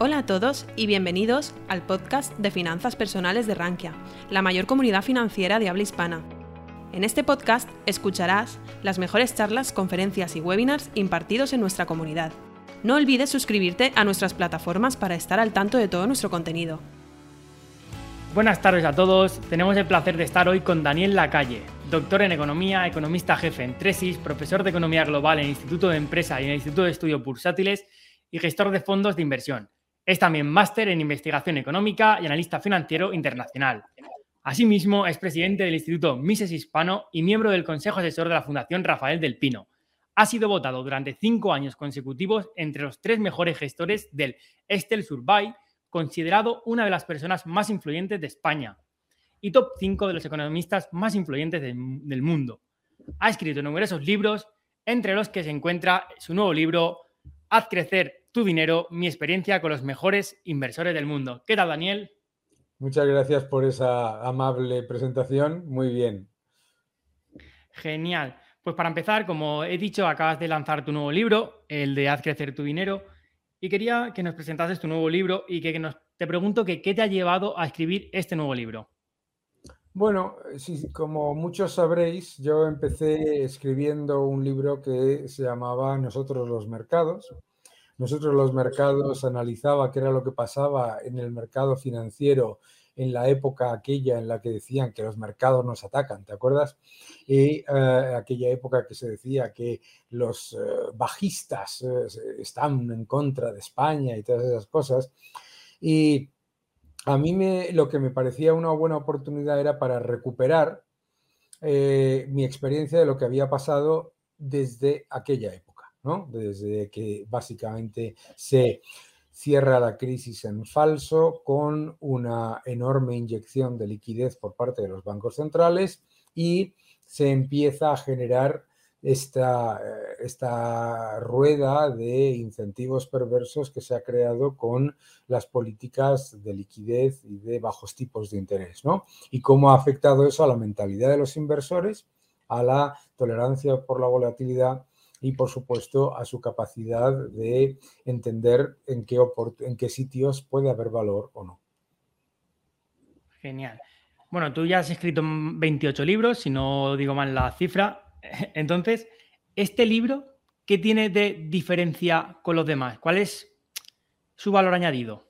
Hola a todos y bienvenidos al podcast de finanzas personales de Rankia, la mayor comunidad financiera de habla hispana. En este podcast escucharás las mejores charlas, conferencias y webinars impartidos en nuestra comunidad. No olvides suscribirte a nuestras plataformas para estar al tanto de todo nuestro contenido. Buenas tardes a todos. Tenemos el placer de estar hoy con Daniel Lacalle, doctor en economía, economista jefe en Tresis, profesor de economía global en el Instituto de Empresa y en el Instituto de Estudios Bursátiles y gestor de fondos de inversión. Es también máster en investigación económica y analista financiero internacional. Asimismo, es presidente del Instituto Mises Hispano y miembro del Consejo Asesor de la Fundación Rafael del Pino. Ha sido votado durante cinco años consecutivos entre los tres mejores gestores del Estel Survey, considerado una de las personas más influyentes de España y top 5 de los economistas más influyentes del, del mundo. Ha escrito numerosos libros, entre los que se encuentra su nuevo libro, Haz crecer tu dinero, mi experiencia con los mejores inversores del mundo. ¿Qué tal, Daniel? Muchas gracias por esa amable presentación. Muy bien. Genial. Pues para empezar, como he dicho, acabas de lanzar tu nuevo libro, el de Haz crecer tu dinero, y quería que nos presentases tu nuevo libro y que, nos, te pregunto que qué te ha llevado a escribir este nuevo libro. Bueno, como muchos sabréis, yo empecé escribiendo un libro que se llamaba Nosotros los mercados, nosotros los mercados analizaba qué era lo que pasaba en el mercado financiero en la época aquella en la que decían que los mercados nos atacan, ¿te acuerdas? Y eh, aquella época que se decía que los eh, bajistas eh, están en contra de España y todas esas cosas. Y a mí me, lo que me parecía una buena oportunidad era para recuperar mi experiencia de lo que había pasado desde aquella época. Desde que básicamente se cierra la crisis en falso con una enorme inyección de liquidez por parte de los bancos centrales y se empieza a generar esta, eh, esta rueda de incentivos perversos que se ha creado con las políticas de liquidez y de bajos tipos de interés, ¿no? Y cómo ha afectado eso a la mentalidad de los inversores, a la tolerancia por la volatilidad y, por supuesto, a su capacidad de entender en qué, en qué sitios puede haber valor o no. Genial. Bueno, tú ya has escrito 28 libros, si no digo mal la cifra. Entonces, este libro, ¿qué tiene de diferencia con los demás? ¿Cuál es su valor añadido?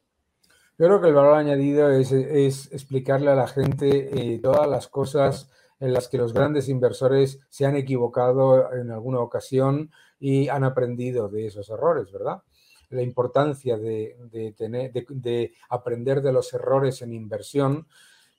Yo creo que el valor añadido es, explicarle a la gente eh, todas las cosas en las que los grandes inversores se han equivocado en alguna ocasión y han aprendido de esos errores, ¿verdad? La importancia de, tener, de, aprender de los errores en inversión,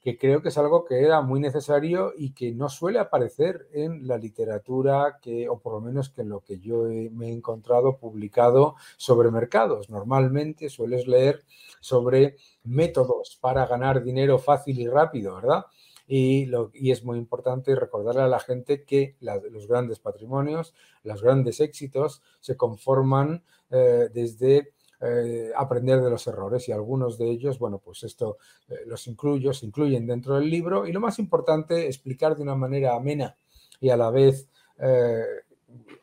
que creo que es algo que era muy necesario y que no suele aparecer en la literatura, que, o por lo menos que en lo que yo me he encontrado publicado sobre mercados. Normalmente sueles leer sobre métodos para ganar dinero fácil y rápido, ¿verdad? Y, es muy importante recordarle a la gente que los grandes patrimonios, los grandes éxitos se conforman eh, desde eh, aprender de los errores y algunos de ellos, bueno, pues esto eh, los incluyo, se incluyen dentro del libro y lo más importante, explicar de una manera amena y a la vez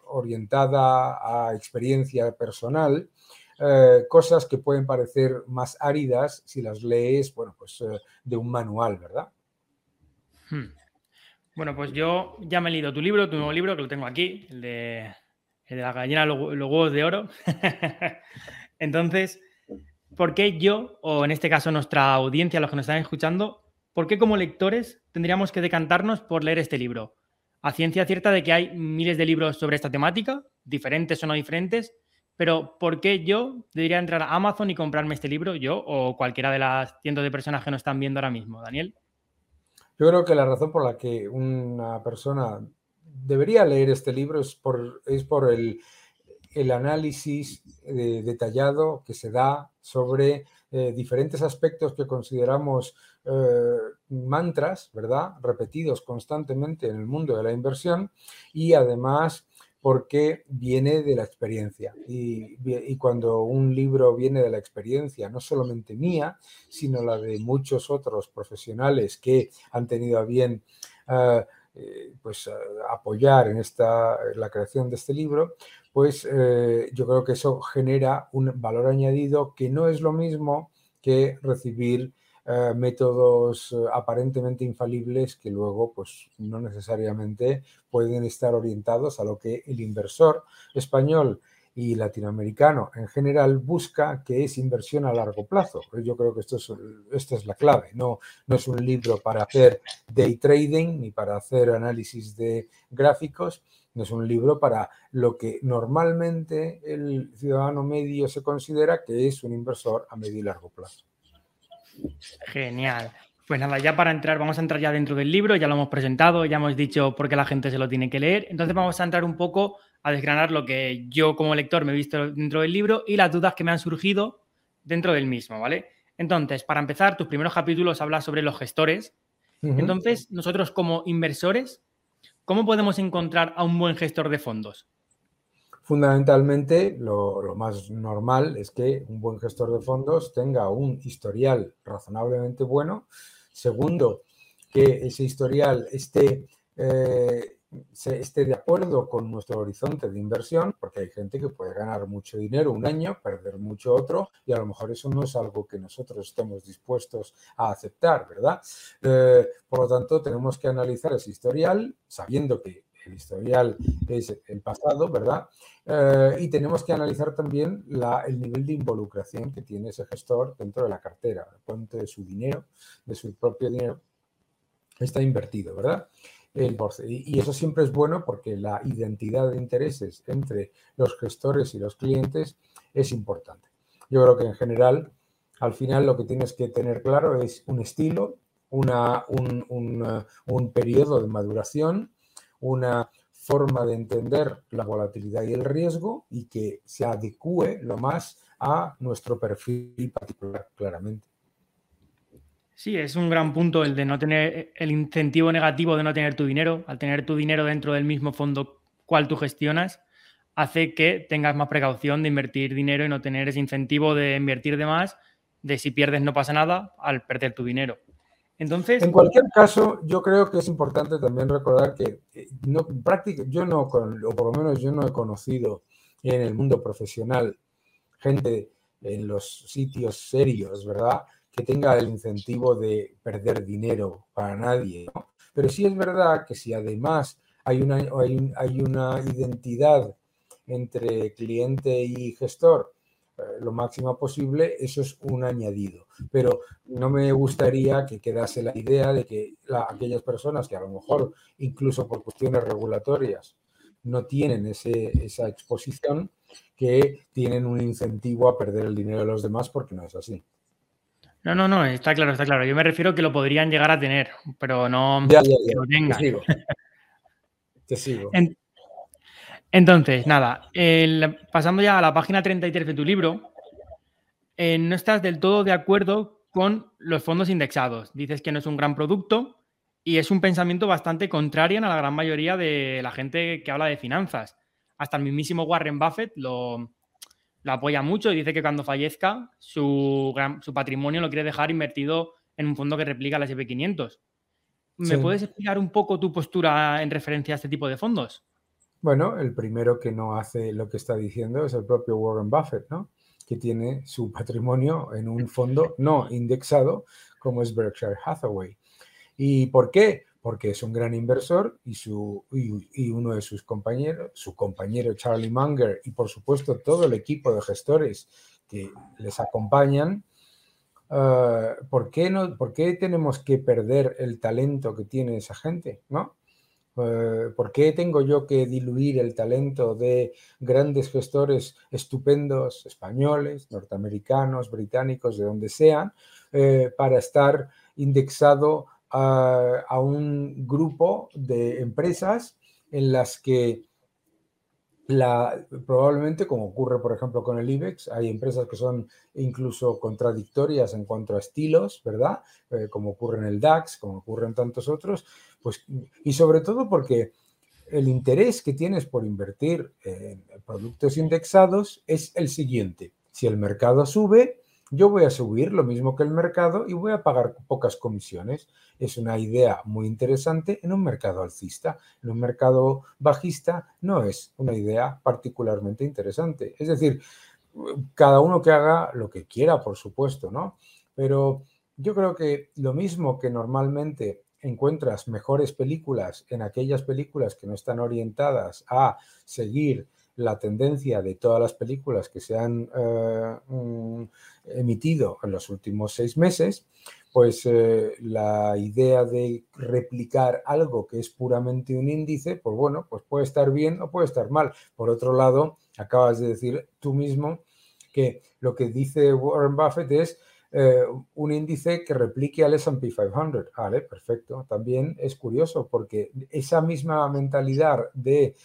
orientada a experiencia personal, cosas que pueden parecer más áridas si las lees, bueno, pues de un manual, ¿verdad? Hmm. Bueno, pues yo ya me he leído tu libro, tu nuevo libro, que lo tengo aquí, el de, la gallina los, los huevos de oro. Entonces, ¿por qué yo, o en este caso nuestra audiencia, los que nos están escuchando, por qué como lectores tendríamos que decantarnos por leer este libro? A ciencia cierta de que hay miles de libros sobre esta temática, diferentes o no diferentes, pero ¿por qué yo debería entrar a Amazon y comprarme este libro, yo o cualquiera de las cientos de personas que nos están viendo ahora mismo, Daniel? Yo creo que la razón por la que una persona debería leer este libro es por, es por el, análisis eh, detallado que se da sobre eh, diferentes aspectos que consideramos eh, mantras, ¿verdad? Repetidos constantemente en el mundo de la inversión y además porque viene de la experiencia. Y, cuando un libro viene de la experiencia, no solamente mía, sino la de muchos otros profesionales que han tenido a bien eh, pues, apoyar en esta, la creación de este libro, pues yo creo que eso genera un valor añadido que no es lo mismo que recibir eh, métodos eh, aparentemente infalibles que luego pues no necesariamente pueden estar orientados a lo que el inversor español y latinoamericano en general busca, que es inversión a largo plazo. Yo creo que esto es, esta es la clave. No, no es un libro para hacer day trading ni para hacer análisis de gráficos, no es un libro para lo que normalmente el ciudadano medio se considera que es un inversor a medio y largo plazo. Genial. Pues nada, ya para entrar, vamos a entrar ya dentro del libro, ya lo hemos presentado, ya hemos dicho por qué la gente se lo tiene que leer. Entonces vamos a entrar un poco a desgranar lo que yo como lector me he visto dentro del libro y las dudas que me han surgido dentro del mismo, ¿vale? Entonces, para empezar, tus primeros capítulos hablan sobre los gestores. Entonces, nosotros como inversores, ¿cómo podemos encontrar a un buen gestor de fondos? Fundamentalmente, lo, más normal es que un buen gestor de fondos tenga un historial razonablemente bueno. Segundo, que ese historial esté, eh, esté de acuerdo con nuestro horizonte de inversión, porque hay gente que puede ganar mucho dinero un año, perder mucho otro, y a lo mejor eso no es algo que nosotros estemos dispuestos a aceptar, ¿verdad? Eh, por lo tanto, tenemos que analizar ese historial sabiendo que historial es el pasado, ¿verdad? Eh, y tenemos que analizar también el nivel de involucración que tiene ese gestor dentro de la cartera, cuánto de su dinero, de su propio dinero, está invertido, ¿verdad? y eso siempre es bueno porque la identidad de intereses entre los gestores y los clientes es importante. Yo creo que en general, al final lo que tienes que tener claro es un estilo, una, un, un periodo de maduración, una forma de entender la volatilidad y el riesgo y que se adecue lo más a nuestro perfil particular, claramente. Sí, es un gran punto el de no tener el incentivo negativo de no tener tu dinero. Al tener tu dinero dentro del mismo fondo cual tú gestionas, hace que tengas más precaución de invertir dinero y no tener ese incentivo de invertir de más, de si pierdes no pasa nada al perder tu dinero. En cualquier caso, yo creo que es importante también recordar que eh, no, yo no, o por lo menos yo no he conocido en el mundo profesional gente en los sitios serios, ¿verdad? Que tenga el incentivo de perder dinero para nadie, ¿no? Pero sí es verdad que si además hay una, hay, una identidad entre cliente y gestor lo máximo posible, eso es un añadido. Pero no me gustaría que quedase la idea de que aquellas personas que a lo mejor, incluso por cuestiones regulatorias, no tienen ese, esa exposición, que tienen un incentivo a perder el dinero de los demás porque no es así. No, no, no, está claro, está claro. Yo me refiero que lo podrían llegar a tener, pero no que lo tengan. Te sigo. Te sigo. Entonces, nada, pasando ya a la página 33 de tu libro, eh, no estás del todo de acuerdo con los fondos indexados. Dices que no es un gran producto y es un pensamiento bastante contrario a la gran mayoría de la gente que habla de finanzas. Hasta el mismísimo Warren Buffett lo, apoya mucho y dice que cuando fallezca su, su, patrimonio lo quiere dejar invertido en un fondo que replica la SP500. ¿Me puedes explicar un poco tu postura en referencia a este tipo de fondos? Bueno, el primero que no hace lo que está diciendo es el propio Warren Buffett, ¿no? que tiene su patrimonio en un fondo no indexado como es Berkshire Hathaway. ¿Y por qué? Porque es un gran inversor y, su, y, uno de sus compañeros, su compañero Charlie Munger y por supuesto todo el equipo de gestores que les acompañan, uh, ¿por, qué no, ¿por qué tenemos que perder el talento que tiene esa gente? ¿no? Eh, ¿Por qué tengo yo que diluir el talento de grandes gestores estupendos, españoles, norteamericanos, británicos, de donde sean, eh, para estar indexado a, a, un grupo de empresas en las que probablemente, como ocurre por ejemplo con el IBEX, hay empresas que son incluso contradictorias en cuanto a estilos, ¿verdad? Eh, como ocurre en el DAX, como ocurre en tantos otros, pues, y sobre todo porque el interés que tienes por invertir en productos indexados es el siguiente. Si el mercado sube, yo voy a subir lo mismo que el mercado y voy a pagar pocas comisiones. Es una idea muy interesante en un mercado alcista. En un mercado bajista no es una idea particularmente interesante. Es decir, cada uno que haga lo que quiera, por supuesto, ¿no? Pero yo creo que lo mismo que normalmente encuentras mejores películas en aquellas películas que no están orientadas a seguir la tendencia de todas las películas que se han eh, mm, emitido en los últimos seis meses, pues eh, la idea de replicar algo que es puramente un índice, pues bueno, pues puede estar bien o puede estar mal. Por otro lado, acabas de decir tú mismo que lo que dice Warren Buffett es eh, un índice que replique al SP 500. Vale, perfecto. También es curioso porque esa misma mentalidad de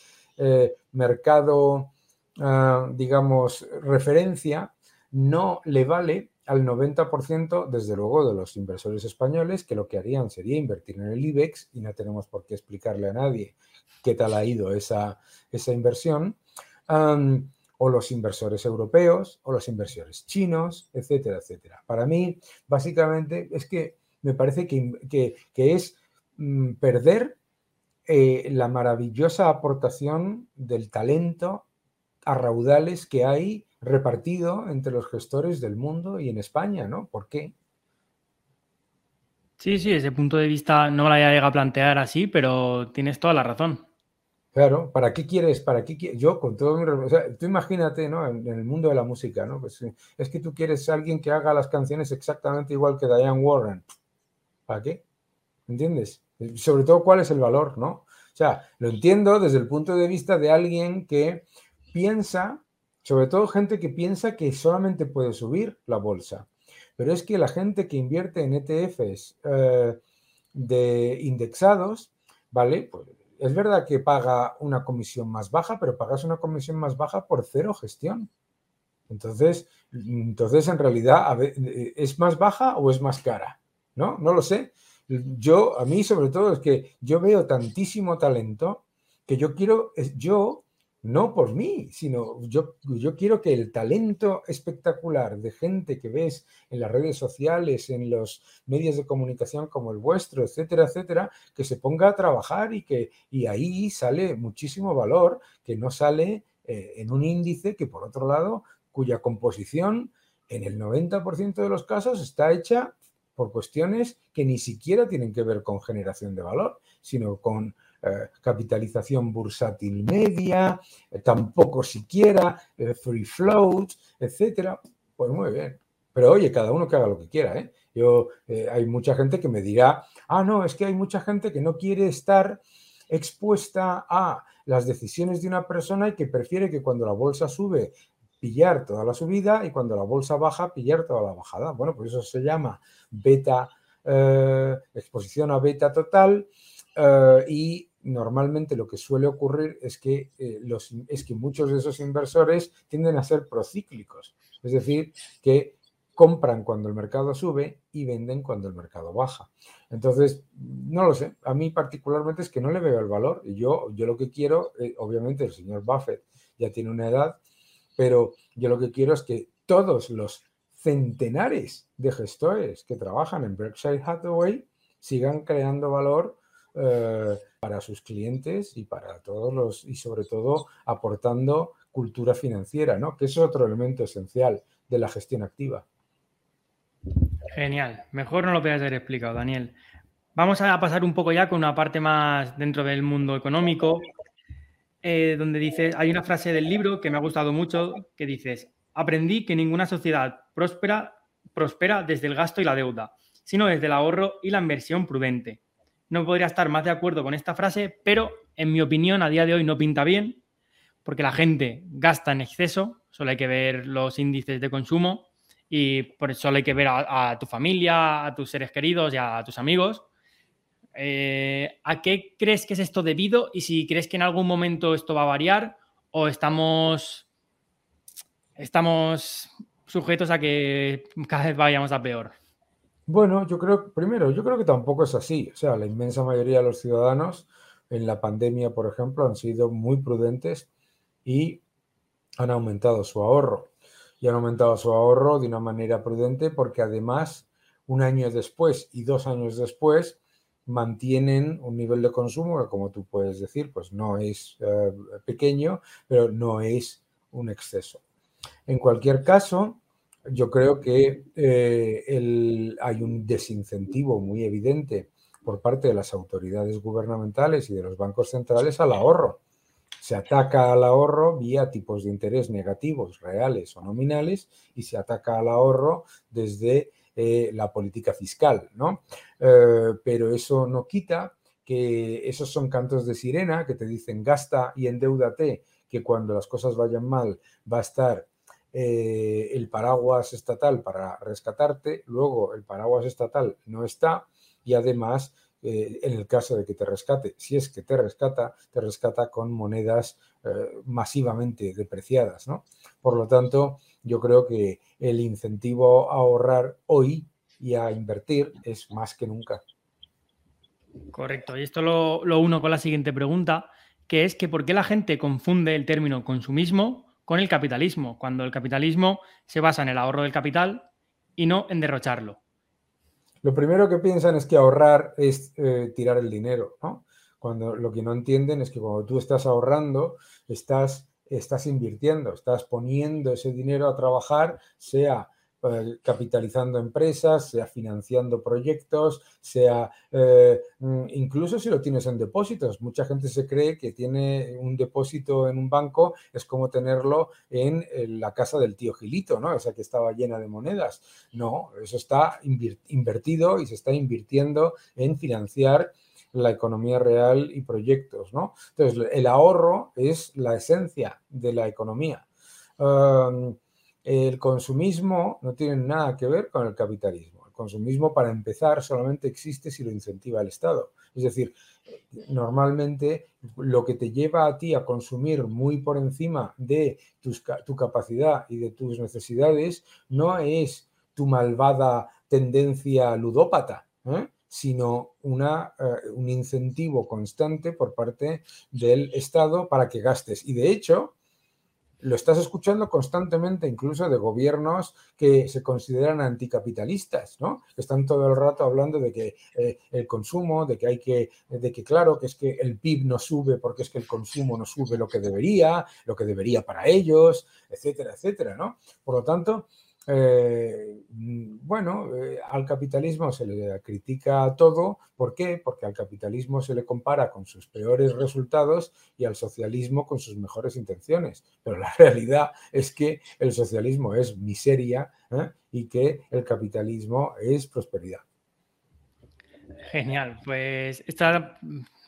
eh, mercado, ah, digamos, referencia, no le vale al 90%, desde luego, de los inversores españoles, que lo que harían sería invertir en el IBEX y no tenemos por qué explicarle a nadie qué tal ha ido esa, esa inversión, o los inversores europeos, o los inversores chinos, etcétera, etcétera. Para mí, básicamente, es que me parece que, es mm, perder eh, la maravillosa aportación del talento a raudales que hay repartido entre los gestores del mundo y en España, ¿no? ¿Por qué? Sí, sí, ese punto de vista no me la llegado a plantear así, pero tienes toda la razón. Claro, ¿para qué quieres? ¿Para qué Yo, con todo mi... O sea, tú imagínate, ¿no? En, el mundo de la música, ¿no? Pues es que tú quieres alguien que haga las canciones exactamente igual que Diane Warren. ¿Para qué? ¿Entiendes? Sobre todo cuál es el valor, ¿no? O sea, lo entiendo desde el punto de vista de alguien que piensa, sobre todo gente que piensa que solamente puede subir la bolsa. Pero es que la gente que invierte en ETFs eh, de indexados, ¿vale? Pues es verdad que paga una comisión más baja, pero pagas una comisión más baja por cero gestión. Entonces, entonces en realidad, ¿es más baja o es más cara? ¿No? No lo sé yo, a mí sobre todo es que yo veo tantísimo talento que yo quiero, yo, no por mí, sino yo, yo quiero que el talento espectacular de gente que ves en las redes sociales, en los medios de comunicación como el vuestro, etcétera, etcétera, que se ponga a trabajar y que y ahí sale muchísimo valor que no sale eh, en un índice que por otro lado, cuya composición en el 90% de los casos está hecha por cuestiones que ni siquiera tienen que ver con generación de valor, sino con eh, capitalización bursátil media, eh, tampoco siquiera eh, free float, etcétera. Pues muy bien. Pero oye, cada uno que haga lo que quiera. ¿eh? Yo, hay mucha gente que me dirá, ah, no, es que hay mucha gente que no quiere estar expuesta a las decisiones de una persona y que prefiere que cuando la bolsa sube pillar toda la subida y cuando la bolsa baja, pillar toda la bajada. Bueno, pues eso se llama beta, eh, exposición a beta total eh, y normalmente lo que suele ocurrir es que, eh, los, es que muchos de esos inversores tienden a ser procíclicos, es decir, que compran cuando el mercado sube y venden cuando el mercado baja. Entonces, no lo sé, a mí particularmente es que no le veo el valor y yo, yo lo que quiero, obviamente el señor Buffett ya tiene una edad, pero yo lo que quiero es que todos los centenares de gestores que trabajan en Berkshire Hathaway sigan creando valor eh, para sus clientes y para todos los, y sobre todo aportando cultura financiera, ¿no? Que es otro elemento esencial de la gestión activa. Genial. Mejor no lo podías haber explicado, Daniel. Vamos a pasar un poco ya con una parte más dentro del mundo económico, eh, donde dice, hay una frase del libro que me ha gustado mucho, que dices, aprendí que ninguna sociedad próspera prospera desde el gasto y la deuda, sino desde el ahorro y la inversión prudente. No podría estar más de acuerdo con esta frase, pero en mi opinión a día de hoy no pinta bien, porque la gente gasta en exceso, solo hay que ver los índices de consumo y por eso hay que ver a tu familia, a tus seres queridos y a tus amigos eh, ¿A qué crees que es esto debido? Y si crees que en algún momento esto va a variar o estamos, estamos sujetos a que cada vez vayamos a peor. Bueno, yo creo, primero, yo creo que tampoco es así. O sea, la inmensa mayoría de los ciudadanos en la pandemia, por ejemplo, han sido muy prudentes y han aumentado su ahorro. y han aumentado su ahorro de una manera prudente porque además un año después y dos años después mantienen un nivel de consumo que como tú puedes decir pues no es eh, pequeño pero no es un exceso. En cualquier caso, yo creo que eh, hay un desincentivo muy evidente por parte de las autoridades gubernamentales y de los bancos centrales al ahorro. Se ataca al ahorro vía tipos de interés negativos, reales o nominales, y se ataca al ahorro desde la política fiscal, ¿no? Eh, pero eso no quita que esos son cantos de sirena que te dicen gasta y endeudate, que cuando las cosas vayan mal va a estar eh, el paraguas estatal para rescatarte, luego el paraguas estatal no está y además eh, en el caso de que te rescate, si es que te rescata, te rescata con monedas masivamente depreciadas. ¿no? Por lo tanto, yo creo que el incentivo a ahorrar hoy y a invertir es más que nunca. Correcto. Y esto lo, lo uno con la siguiente pregunta, que es que ¿por qué la gente confunde el término consumismo con el capitalismo, cuando el capitalismo se basa en el ahorro del capital y no en derrocharlo? Lo primero que piensan es que ahorrar es eh, tirar el dinero, ¿no? Cuando lo que no entienden es que cuando tú estás ahorrando, estás, estás invirtiendo, estás poniendo ese dinero a trabajar, sea eh, capitalizando empresas, sea financiando proyectos, sea eh, mm, incluso si lo tienes en depósitos. Mucha gente se cree que tiene un depósito en un banco, es como tenerlo en, la casa del tío Gilito, ¿no? O sea, que estaba llena de monedas. No, eso está invertido y se está invirtiendo en financiar la economía real y proyectos, ¿no? Entonces, el ahorro es la esencia de la economía el consumismo no tiene nada que ver con el capitalismo. El consumismo, para empezar, solamente existe si lo incentiva el Estado. Es decir, normalmente lo que te lleva a ti a consumir muy por encima de tu capacidad y de tus necesidades no es tu malvada tendencia ludópata, ¿eh? Sino una, eh, un incentivo constante por parte del Estado para que gastes. Y de hecho, lo estás escuchando constantemente, incluso de gobiernos que se consideran anticapitalistas, ¿no? Están todo el rato hablando de que eh, el consumo, de que hay que, de que claro, que es que el PIB no sube porque es que el consumo no sube lo que debería, lo que debería para ellos, etcétera, etcétera, ¿no? Por lo tanto, eh, bueno, eh, al capitalismo se le critica todo. ¿Por qué? Porque al capitalismo se le compara con sus peores resultados y al socialismo con sus mejores intenciones. Pero la realidad es que el socialismo es miseria ¿eh? y que el capitalismo es prosperidad. Genial. Pues esta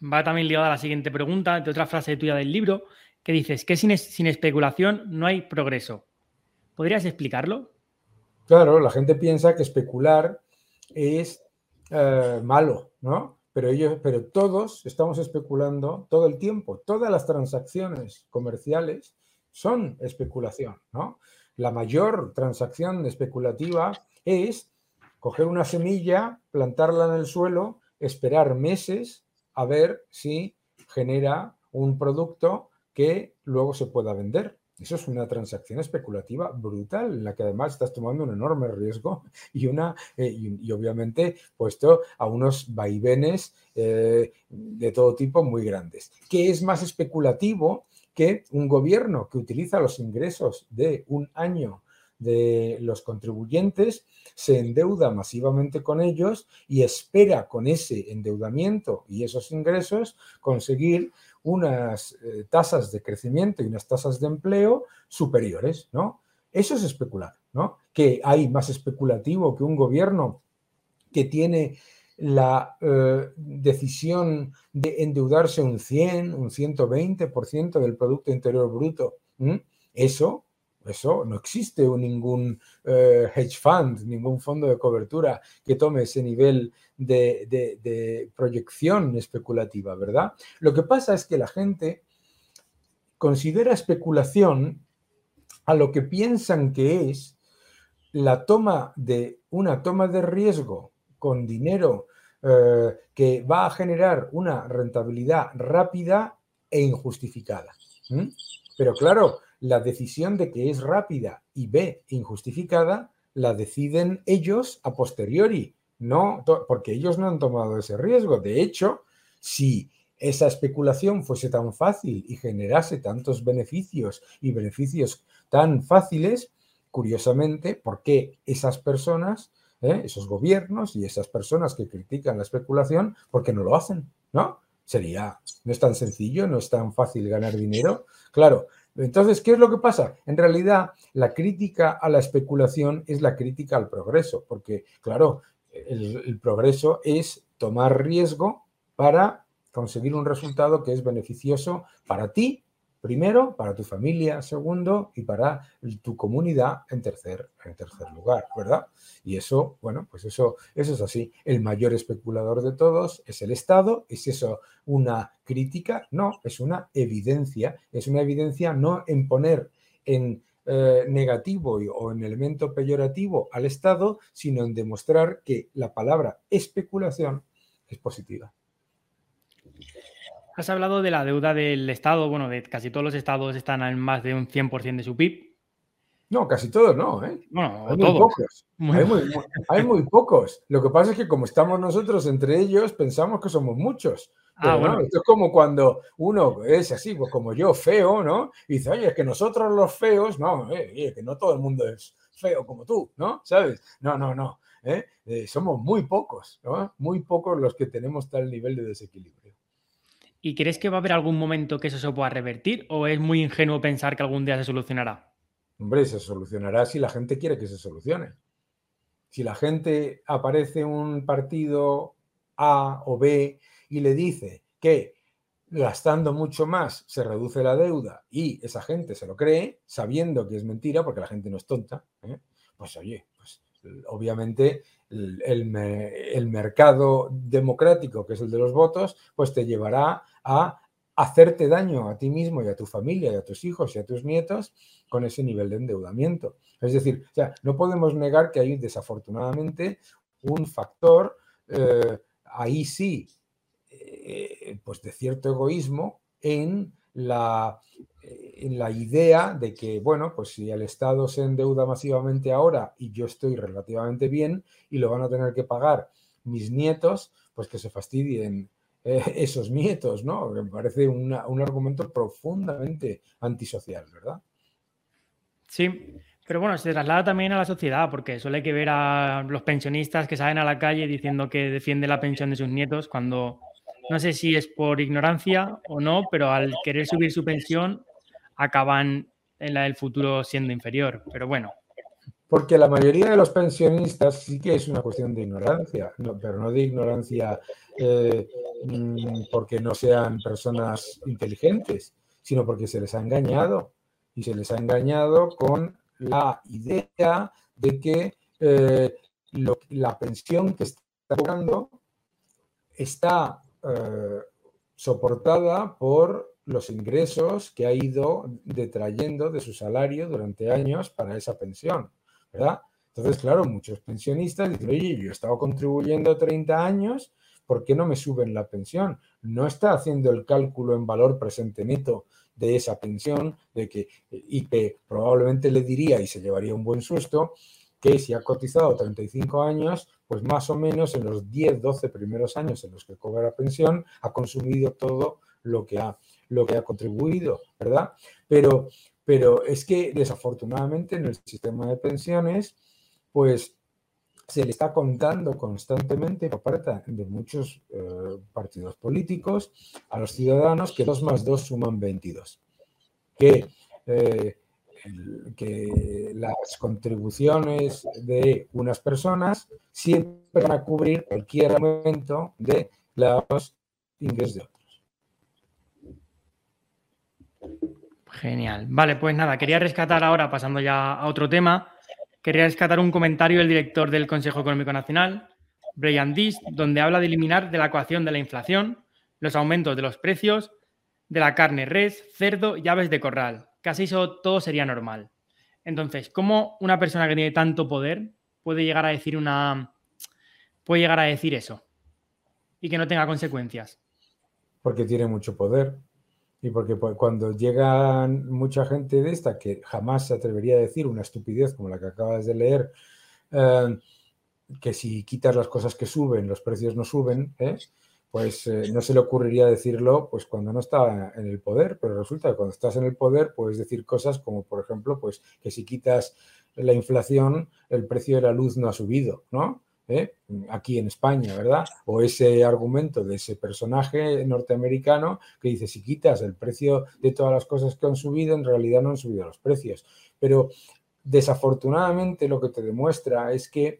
va también ligada a la siguiente pregunta, de otra frase tuya del libro, que dices que sin especulación no hay progreso. ¿Podrías explicarlo? Claro, la gente piensa que especular es eh, malo, ¿no? Pero, ellos, pero todos estamos especulando todo el tiempo. Todas las transacciones comerciales son especulación, ¿no? La mayor transacción especulativa es coger una semilla, plantarla en el suelo, esperar meses a ver si genera un producto que luego se pueda vender. Eso es una transacción especulativa brutal, en la que además estás tomando un enorme riesgo y, una, eh, y, obviamente puesto a unos vaivenes eh, de todo tipo muy grandes. ¿Qué es más especulativo que un gobierno que utiliza los ingresos de un año de los contribuyentes, se endeuda masivamente con ellos y espera con ese endeudamiento y esos ingresos conseguir unas eh, tasas de crecimiento y unas tasas de empleo superiores, ¿no? Eso es especular, ¿no? Que hay más especulativo que un gobierno que tiene la eh, decisión de endeudarse un 100, un 120% del Producto Interior Bruto. Eso eso no existe ningún eh, hedge fund, ningún fondo de cobertura que tome ese nivel de, proyección especulativa, ¿verdad? Lo que pasa es que la gente considera especulación a lo que piensan que es la toma de una toma de riesgo con dinero eh, que va a generar una rentabilidad rápida e injustificada. Pero claro, la decisión de que es rápida y B, injustificada, la deciden ellos a posteriori, no, porque ellos no han tomado ese riesgo. De hecho, si esa especulación fuese tan fácil y generase tantos beneficios y beneficios tan fáciles, curiosamente, ¿por qué esas personas, eh, esos gobiernos y esas personas que critican la especulación, por qué no lo hacen? ¿No? Sería, no es tan sencillo, no es tan fácil ganar dinero. Claro, entonces, ¿qué es lo que pasa? En realidad, la crítica a la especulación es la crítica al progreso, porque, claro, el, progreso es tomar riesgo para conseguir un resultado que es beneficioso para ti, primero, para tu familia, segundo, y para tu comunidad en tercer, en tercer lugar, ¿verdad? Y eso, bueno, pues eso, eso es así. El mayor especulador de todos es el Estado. ¿Es eso una crítica? No, es una evidencia. Es una evidencia no en poner en eh, negativo o en elemento peyorativo al Estado, sino en demostrar que la palabra especulación es positiva. Has hablado de la deuda del Estado, bueno, de casi todos los estados están en más de un 100% de su PIB. No, casi todos no, ¿eh? Bueno, hay muy pocos. Hay, muy, pocos. Lo que pasa es que como estamos nosotros entre ellos, pensamos que somos muchos. ah, bueno. esto es como cuando uno es así, pues como yo, feo, ¿no? Y dice, oye, es que nosotros los feos, no, eh, que no todo el mundo es feo como tú, ¿no? ¿Sabes? No, no, no. ¿eh? Eh, somos muy pocos, ¿no? Muy pocos los que tenemos tal nivel de desequilibrio. ¿Y crees que va a haber algún momento que eso se pueda revertir o es muy ingenuo pensar que algún día se solucionará? Hombre, se solucionará si la gente quiere que se solucione. Si la gente aparece un partido A o B y le dice que gastando mucho más se reduce la deuda y esa gente se lo cree, sabiendo que es mentira, porque la gente no es tonta, ¿eh? pues oye, pues obviamente el, mercado democrático, que es el de los votos, pues te llevará a hacerte daño a ti mismo y a tu familia y a tus hijos y a tus nietos con ese nivel de endeudamiento. Es decir, no podemos negar que hay desafortunadamente un factor, eh, ahí sí, eh, pues de cierto egoísmo en la, en la idea de que, bueno, pues si el Estado se endeuda masivamente ahora y yo estoy relativamente bien y lo van a tener que pagar mis nietos, pues que se fastidien eh, esos nietos, ¿no? Me parece un argumento profundamente antisocial, ¿verdad? Sí, pero bueno, se traslada también a la sociedad, porque suele que ver a los pensionistas que salen a la calle diciendo que defiende la pensión de sus nietos, cuando no sé si es por ignorancia o no, pero al querer subir su pensión acaban en la del futuro siendo inferior. Pero bueno, porque la mayoría de los pensionistas sí que es una cuestión de ignorancia, pero no de ignorancia eh, mm, porque no sean personas inteligentes, sino porque se les ha engañado. Y se les ha engañado con la idea de que eh, la pensión que está cobrando está eh, soportada por los ingresos que ha ido detrayendo de su salario durante años para esa pensión. ¿verdad? Entonces, claro, muchos pensionistas dicen, oye, yo he estado contribuyendo 30 años, ¿por qué no me suben la pensión? No está haciendo el cálculo en valor presente neto de esa pensión, de que, y que probablemente le diría y se llevaría un buen susto, que si ha cotizado 35 años, pues más o menos en los 10, 12 primeros años en los que cobra la pensión, ha consumido todo lo que ha, lo que ha contribuido, ¿verdad? Pero pero es que desafortunadamente en el sistema de pensiones, pues se le está contando constantemente por parte de muchos eh, partidos políticos a los ciudadanos que 2 más 2 suman 22. Que, eh, que las contribuciones de unas personas siempre van a cubrir cualquier aumento de los ingresos de otros. Genial. Vale, pues nada, quería rescatar ahora, pasando ya a otro tema, quería rescatar un comentario del director del Consejo Económico Nacional, Brian Dees, donde habla de eliminar de la ecuación de la inflación los aumentos de los precios de la carne res, cerdo y aves de corral. Casi eso todo sería normal. Entonces, ¿cómo una persona que tiene tanto poder puede llegar a decir una puede llegar a decir eso y que no tenga consecuencias? Porque tiene mucho poder Y porque pues, cuando llegan mucha gente de esta que jamás se atrevería a decir una estupidez como la que acabas de leer, eh, que si quitas las cosas que suben, los precios no suben, ¿eh? Pues eh, no se le ocurriría decirlo pues cuando no está en el poder, pero resulta que cuando estás en el poder puedes decir cosas como, por ejemplo, pues que si quitas la inflación, el precio de la luz no ha subido, ¿no? ¿Eh? Aquí en España, ¿verdad? O ese argumento de ese personaje norteamericano que dice, si quitas el precio de todas las cosas que han subido, en realidad no han subido los precios. Pero desafortunadamente lo que te demuestra es que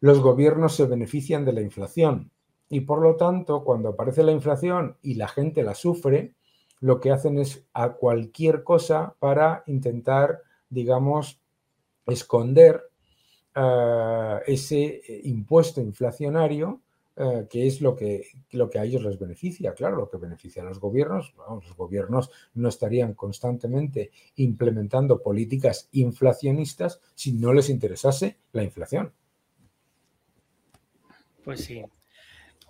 los gobiernos se benefician de la inflación y por lo tanto cuando aparece la inflación y la gente la sufre, lo que hacen es a cualquier cosa para intentar, digamos, esconder uh, ese eh, impuesto inflacionario uh, que es lo que, lo que a ellos les beneficia. Claro, lo que beneficia a los gobiernos, los gobiernos no estarían constantemente implementando políticas inflacionistas si no les interesase la inflación. Pues sí.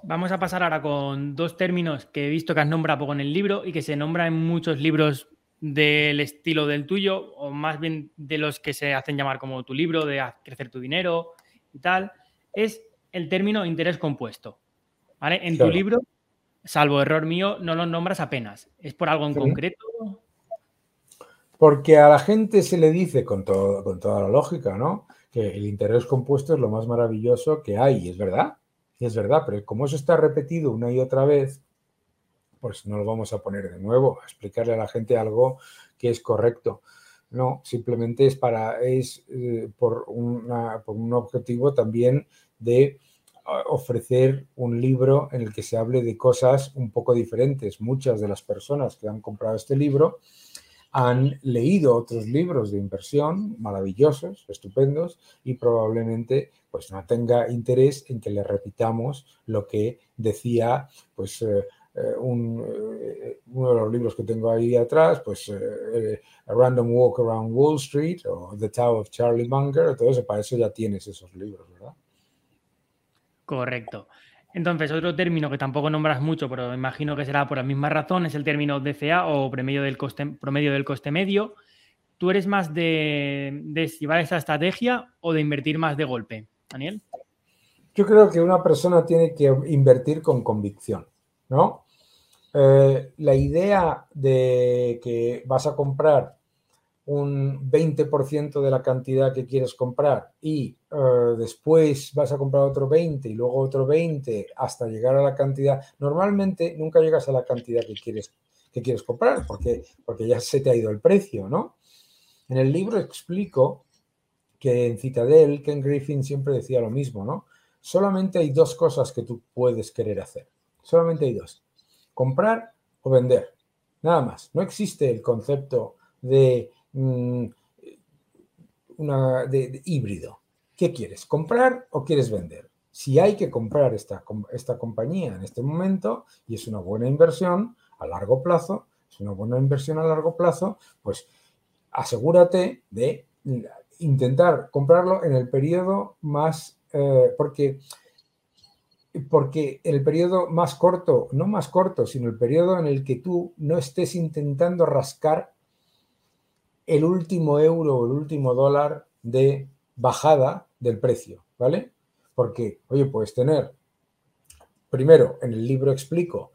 Vamos a pasar ahora con dos términos que he visto que has nombrado poco en el libro y que se nombran en muchos libros del estilo del tuyo, o más bien de los que se hacen llamar como tu libro, de crecer tu dinero y tal, es el término interés compuesto. ¿Vale? En tu libro, salvo error mío, no lo nombras apenas. ¿Es por algo en concreto? Porque a la gente se le dice con, todo, con toda la lógica, ¿no? Que el interés compuesto es lo más maravilloso que hay, es verdad es verdad, pero como eso está repetido una y otra vez, pues no lo vamos a poner de nuevo, a explicarle a la gente algo que es correcto. No, simplemente es para, es eh, por, una, por un objetivo también de ah, ofrecer un libro en el que se hable de cosas un poco diferentes. Muchas de las personas que han comprado este libro han leído otros libros de inversión maravillosos, estupendos, y probablemente pues no tenga interés en que le repitamos lo que decía pues eh, eh, un, eh, uno de los libros que tengo ahí atrás, pues A Random Walk Around Wall Street o The Tao of Charlie Munger, todo eso, para eso ya tienes esos libros, ¿verdad? Correcto. Entonces, otro término que tampoco nombras mucho, pero imagino que será por la misma razón, es el término DCA o promedio del coste, promedio del coste medio. ¿Tú eres más de, de llevar esa estrategia o de invertir más de golpe, Daniel? Yo creo que una persona tiene que invertir con convicción, ¿no? Eh, la idea de que vas a comprar un 20% de la cantidad que quieres comprar y eh, después vas a comprar otro 20 y luego otro 20 hasta llegar a la cantidad, normalmente nunca llegas a la cantidad que quieres, que quieres comprar porque, porque ya se te ha ido el precio, ¿no? En el libro explico que en Citadel, Ken Griffin siempre decía lo mismo, ¿no? Solamente hay dos cosas que tú puedes querer hacer. Solamente hay dos. Comprar o vender. Nada más. No existe el concepto de una, de, híbrido. ¿Qué quieres? ¿Comprar o quieres vender? Si hay que comprar esta, esta compañía en este momento y es una buena inversión a largo plazo, es una buena inversión a largo plazo, pues asegúrate de intentar comprarlo en el periodo más, eh, porque, porque el periodo más corto, no más corto, sino el periodo en el que tú no estés intentando rascar el último euro o el último dólar de bajada del precio, ¿vale? Porque, oye, puedes tener, primero, en el libro explico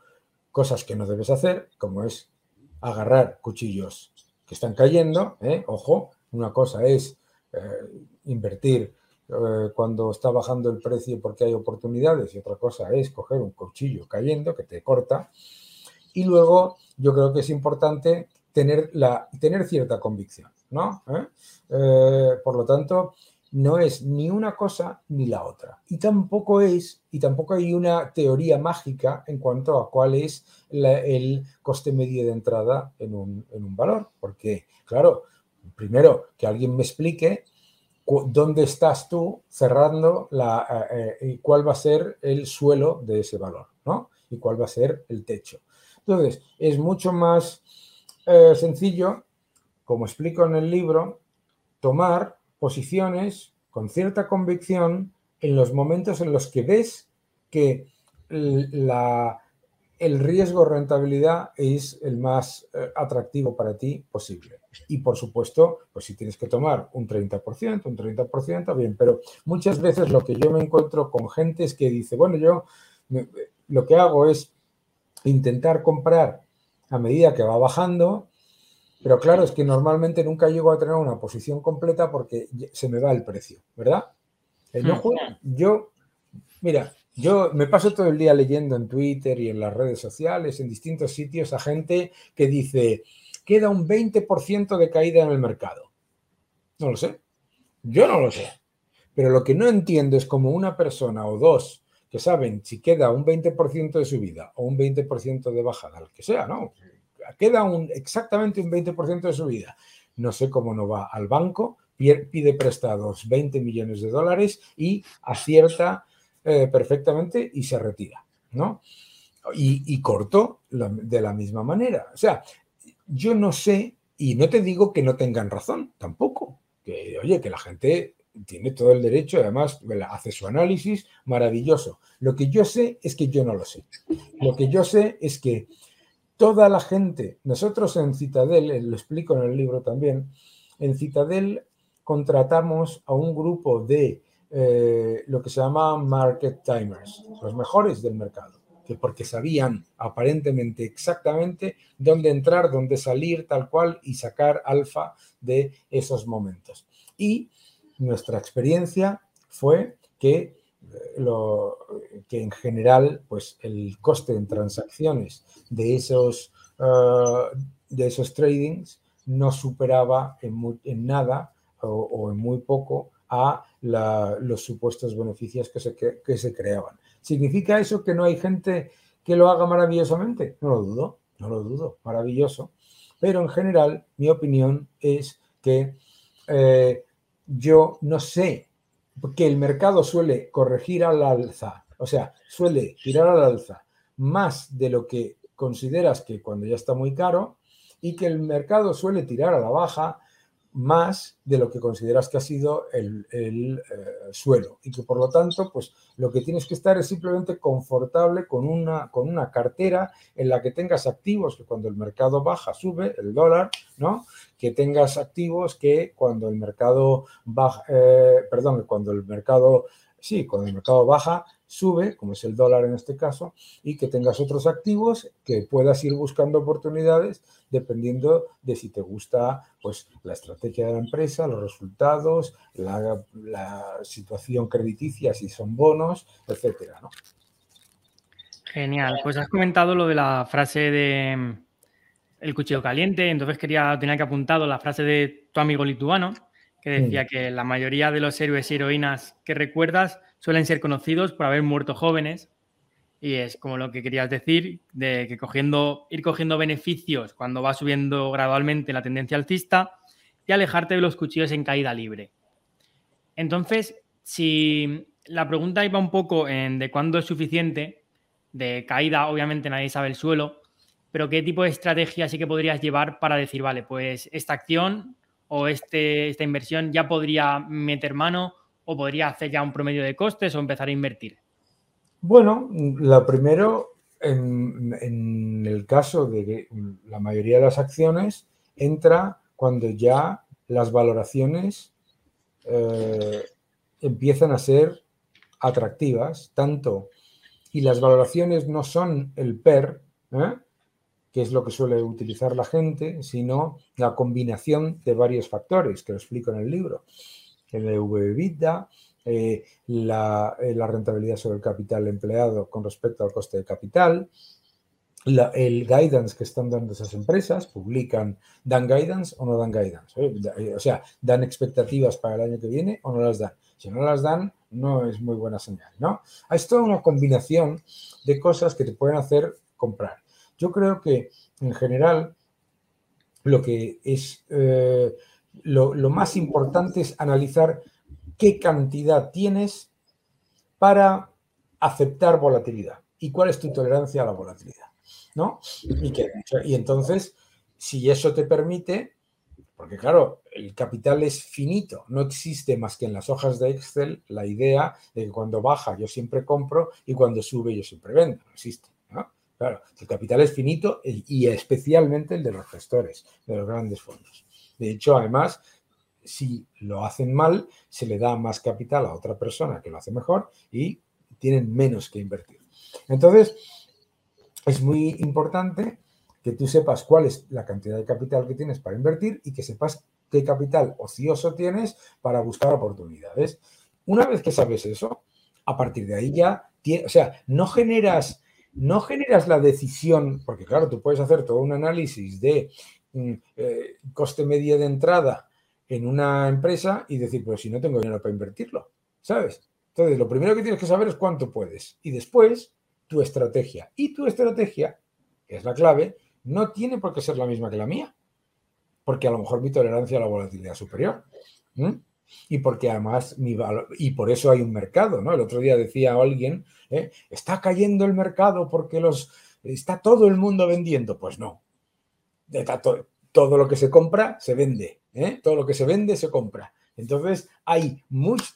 cosas que no debes hacer, como es agarrar cuchillos que están cayendo, ¿eh? ojo, una cosa es eh, invertir eh, cuando está bajando el precio porque hay oportunidades y otra cosa es coger un cuchillo cayendo que te corta. Y luego yo creo que es importante tener, la, tener cierta convicción, ¿no? ¿Eh? Eh, por lo tanto, no es ni una cosa ni la otra. Y tampoco es, y tampoco hay una teoría mágica en cuanto a cuál es el coste medio de entrada en un, en un, valor. Porque, claro, primero que alguien me explique dónde estás tú cerrando la, eh, y cuál va a ser el suelo de ese valor, ¿no? Y cuál va a ser el techo. Entonces, es mucho más eh, sencillo, como explico en el libro, tomar posiciones con cierta convicción en los momentos en los que ves que la, el riesgo rentabilidad es el más eh, atractivo para ti posible. Y por supuesto, pues si tienes que tomar un 30%, un 30%, bien, pero muchas veces lo que yo me encuentro con gente es que dice, bueno, yo lo que hago es intentar comprar a medida que va bajando, pero claro, es que normalmente nunca llego a tener una posición completa porque se me va el precio, ¿verdad? Hmm. yo, mira, yo me paso todo el día leyendo en Twitter y en las redes sociales, en distintos sitios, a gente que dice, queda un 20% de caída en el mercado. No lo sé. Yo no lo sé. Pero lo que no entiendo es como una persona o dos que saben si queda un 20% de subida o un 20% de bajada, lo que sea, ¿no? Queda un, exactamente un 20% de subida. No sé cómo no va al banco, pide prestados 20 millones de dólares y acierta eh, perfectamente y se retira, ¿no? Y, corto de la misma manera. O sea, yo no sé, y no te digo que no tengan razón, tampoco. Que, oye, que la gente tiene todo el derecho, además hace su análisis, maravilloso. Lo que yo sé es que yo no lo sé. Lo que yo sé es que toda la gente, nosotros en Citadel, eh, lo explico en el libro también, en Citadel contratamos a un grupo de eh, lo que se llama market timers, los mejores del mercado, que porque sabían aparentemente exactamente dónde entrar, dónde salir, tal cual, y sacar alfa de esos momentos. Y nuestra experiencia fue que, eh, lo, que en general pues el coste en transacciones de esos, uh, de esos tradings no superaba en, en nada o, en muy poco a los supuestos beneficios que se, que, se creaban. ¿Significa eso que no hay gente que lo haga maravillosamente? No lo dudo, no lo dudo, maravilloso. Pero en general, mi opinión es que eh, yo no sé, que el mercado suele corregir al alza, o sea, suele tirar al alza más de lo que consideras que cuando ya está muy caro y que el mercado suele tirar a la baja más de lo que consideras que ha sido el, eh, suelo y que por lo tanto pues lo que tienes que estar es simplemente confortable con una, con una cartera en la que tengas activos que cuando el mercado baja sube el dólar, ¿no? Que tengas activos que cuando el mercado baja, eh, perdón, cuando el mercado, sí, cuando el mercado baja sube, como es el dólar en este caso, y que tengas otros activos que puedas ir buscando oportunidades dependiendo de si te gusta pues, la estrategia de la empresa, los resultados, la, situación crediticia, si son bonos, etcétera. Genial. Pues has comentado lo de la frase de mm, el cuchillo caliente, entonces quería tener que apuntado la frase de tu amigo lituano, que decía mm. que la mayoría de los héroes y heroínas que recuerdas suelen ser conocidos por haber muerto jóvenes. Y es como lo que querías decir, de que cogiendo, ir cogiendo beneficios cuando va subiendo gradualmente la tendencia alcista y alejarte de los cuchillos en caída libre. Entonces, si la pregunta iba un poco en de cuándo es suficiente, de caída, obviamente nadie sabe el suelo, pero qué tipo de estrategia sí que podrías llevar para decir, vale, pues esta acción o este, esta inversión ya podría meter mano o podría hacer ya un promedio de costes o empezar a invertir? Bueno, lo primero, en, el caso de que la mayoría de las acciones entra cuando ya las valoraciones eh, empiezan a ser atractivas, tanto, y las valoraciones no son el PER, ¿eh? Que es lo que suele utilizar la gente, sino la combinación de varios factores, que lo explico en el libro el EV-EBITDA, eh, la, eh, la, rentabilidad sobre el capital empleado con respecto al coste de capital, el guidance que están dando esas empresas, publican, dan guidance o no dan guidance. ¿eh? O sea, dan expectativas para el año que viene o no las dan. Si no las dan, no es muy buena señal, ¿no? Es toda una combinación de cosas que te pueden hacer comprar. Yo creo que en general lo que es lo, más importante es analizar qué cantidad tienes para aceptar volatilidad y cuál es tu tolerancia a la volatilidad. ¿no? Y entonces, si eso te permite, porque claro, el capital es finito, no existe más que en las hojas de Excel la idea de que cuando baja yo siempre compro y cuando sube yo siempre vendo, no existe. Claro, el capital es finito y especialmente el de los gestores, de los grandes fondos. De hecho, además, si lo hacen mal, se le da más capital a otra persona que lo hace mejor y tienen menos que invertir. Entonces, es muy importante que tú sepas cuál es la cantidad de capital que tienes para invertir y que sepas qué capital ocioso tienes para buscar oportunidades. Una vez que sabes eso, a partir de ahí ya, o sea, no generas, no generas la decisión, porque claro, tú puedes hacer todo un análisis de mm, eh, coste medio de entrada en una empresa y decir, pero si no tengo dinero para invertirlo, ¿sabes? Entonces, lo primero que tienes que saber es cuánto puedes. Y después, tu estrategia. Y tu estrategia, que es la clave, no tiene por qué ser la misma que la mía. Porque a lo mejor mi tolerancia a la volatilidad es superior. Y porque además, mi y por eso hay un mercado, ¿no? El otro día decía alguien, ¿eh? está cayendo el mercado porque los, está todo el mundo vendiendo. Pues no. Todo lo que se compra se vende. ¿eh? Todo lo que se vende se compra. Entonces, hay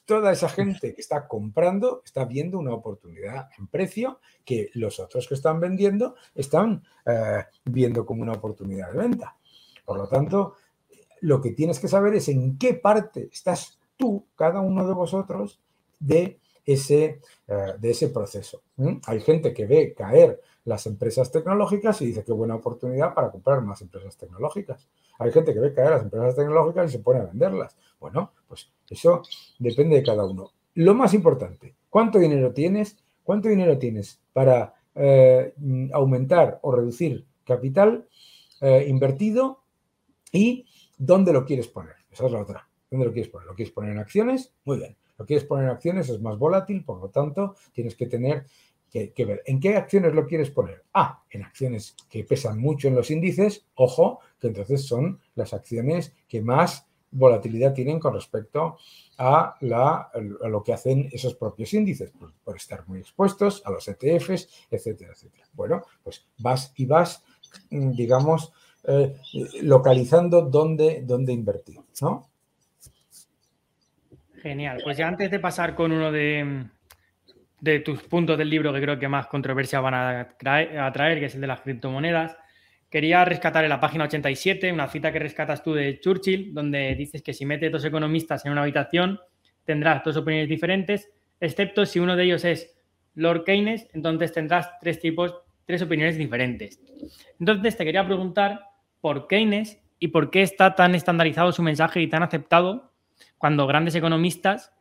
toda esa gente que está comprando, está viendo una oportunidad en precio que los otros que están vendiendo están eh, viendo como una oportunidad de venta. Por lo tanto, lo que tienes que saber es en qué parte estás tú, cada uno de vosotros, de ese, eh, de ese proceso. Hay gente que ve caer las empresas tecnológicas y dice qué buena oportunidad para comprar más empresas tecnológicas. Hay gente que ve caer las empresas tecnológicas y se pone a venderlas. Bueno, pues eso depende de cada uno. Lo más importante, ¿cuánto dinero tienes? ¿Cuánto dinero tienes para eh, aumentar o reducir capital eh, invertido y dónde lo quieres poner? Esa es la otra. ¿Dónde lo quieres poner? ¿Lo quieres poner en acciones? Muy bien. Lo quieres poner en acciones, es más volátil, por lo tanto, tienes que tener que, ver. ¿En qué acciones lo quieres poner? Ah, en acciones que pesan mucho en los índices, ojo, que entonces son las acciones que más volatilidad tienen con respecto a, lo que hacen esos propios índices, por, estar muy expuestos a los ETFs, etcétera, etcétera. Bueno, pues vas y vas, mm, digamos, eh, localizando dónde, dónde invertir, ¿no? Genial. Pues ya antes de pasar con uno de, de tus puntos del libro que creo que más controversia van a traer, que es el de las criptomonedas, quería rescatar en la página 87 una cita que rescatas tú de Churchill, donde dices que si metes dos economistas en una habitación tendrás dos opiniones diferentes, excepto si uno de ellos es Lord Keynes, entonces tendrás tres tipos, tres opiniones diferentes. Entonces te quería preguntar por Keynes y por qué está tan estandarizado su mensaje y tan aceptado cuando grandes economistas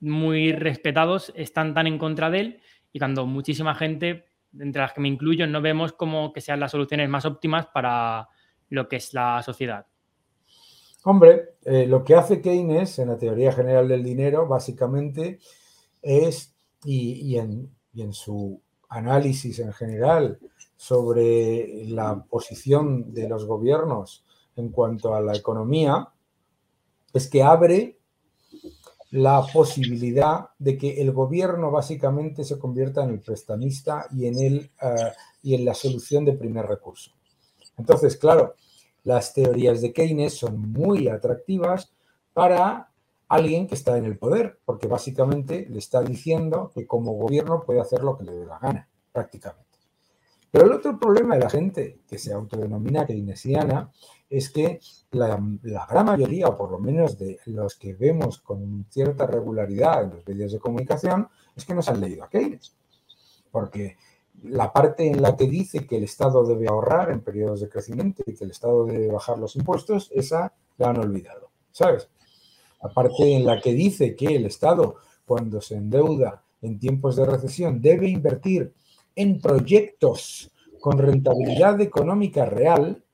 muy respetados están tan en contra de él y cuando muchísima gente, entre las que me incluyo, no vemos como que sean las soluciones más óptimas para lo que es la sociedad. Hombre, eh, lo que hace Keynes en la teoría general del dinero básicamente es, y, en, y en su análisis en general sobre la posición de los gobiernos en cuanto a la economía, es que abre la posibilidad de que el gobierno básicamente se convierta en el prestamista y en, el, eh, y en la solución de primer recurso. Entonces, claro, las teorías de Keynes son muy atractivas para alguien que está en el poder, porque básicamente le está diciendo que como gobierno puede hacer lo que le dé la gana, prácticamente. Pero el otro problema de la gente que se autodenomina keynesiana es que la, gran mayoría, o por lo menos de los que vemos con cierta regularidad en los medios de comunicación, es que no se han leído a Keynes. Porque la parte en la que dice que el Estado debe ahorrar en periodos de crecimiento y que el Estado debe bajar los impuestos, esa la han olvidado, ¿sabes? La parte en la que dice que el Estado, cuando se endeuda en tiempos de recesión, debe invertir en proyectos con rentabilidad económica real,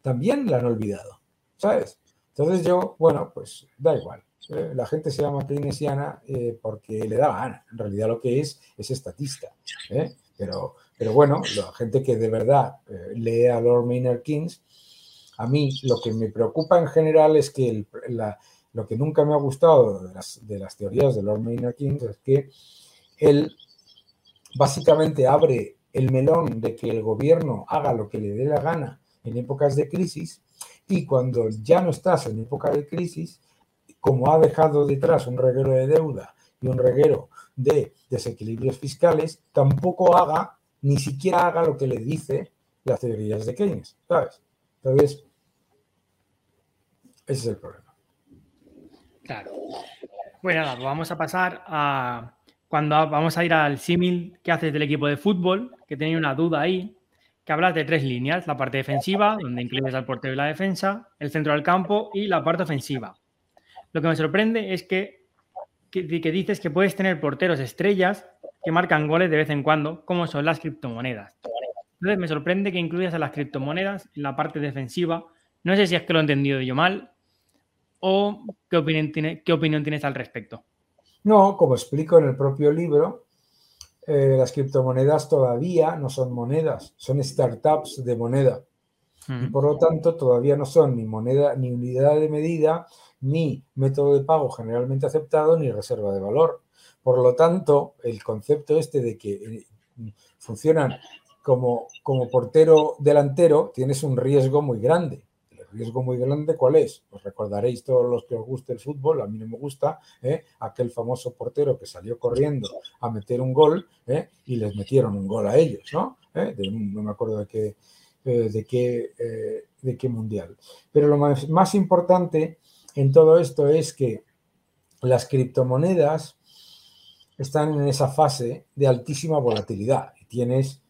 también la han olvidado, ¿sabes? Entonces yo, bueno, pues da igual. Eh, la gente se llama keynesiana eh, porque le da gana. En realidad lo que es es estatista. ¿eh? Pero, pero bueno, la gente que de verdad lee a Lord Maynard Keynes, a mí lo que me preocupa en general es que lo que nunca me ha gustado de las, de las teorías de Lord Maynard Keynes es que él básicamente abre el melón de que el gobierno haga lo que le dé la gana en épocas de crisis y cuando ya no estás en época de crisis, como ha dejado detrás un reguero de deuda y un reguero de desequilibrios fiscales, tampoco haga ni siquiera haga lo que le dice las teorías de Keynes, ¿sabes? Entonces, ese es el problema. Claro. Bueno, vamos a pasar a cuando vamos a ir al símil que haces del equipo de fútbol, que tenía una duda ahí, que hablas de tres líneas, la parte defensiva, donde incluyes al portero y la defensa, el centro del campo y la parte ofensiva. Lo que me sorprende es que, que, que dices que puedes tener porteros estrellas que marcan goles de vez en cuando, como son las criptomonedas. Entonces me sorprende que incluyas a las criptomonedas en la parte defensiva. No sé si es que lo he entendido yo mal o qué opinión, tiene, qué opinión tienes al respecto. No, como explico en el propio libro, eh, las criptomonedas todavía no son monedas, son startups de moneda. Y por lo tanto, todavía no son ni moneda, ni unidad de medida, ni método de pago generalmente aceptado, ni reserva de valor. Por lo tanto, el concepto este de que eh, funcionan como, como portero delantero, tienes un riesgo muy grande riesgo muy grande, ¿cuál es? Pues recordaréis todos los que os guste el fútbol, a mí no me gusta, ¿eh? aquel famoso portero que salió corriendo a meter un gol ¿eh? y les metieron un gol a ellos, ¿no? ¿Eh? no me acuerdo de qué, de, qué, de qué mundial. Pero lo más, más importante en todo esto es que las criptomonedas están en esa fase de altísima volatilidad tienes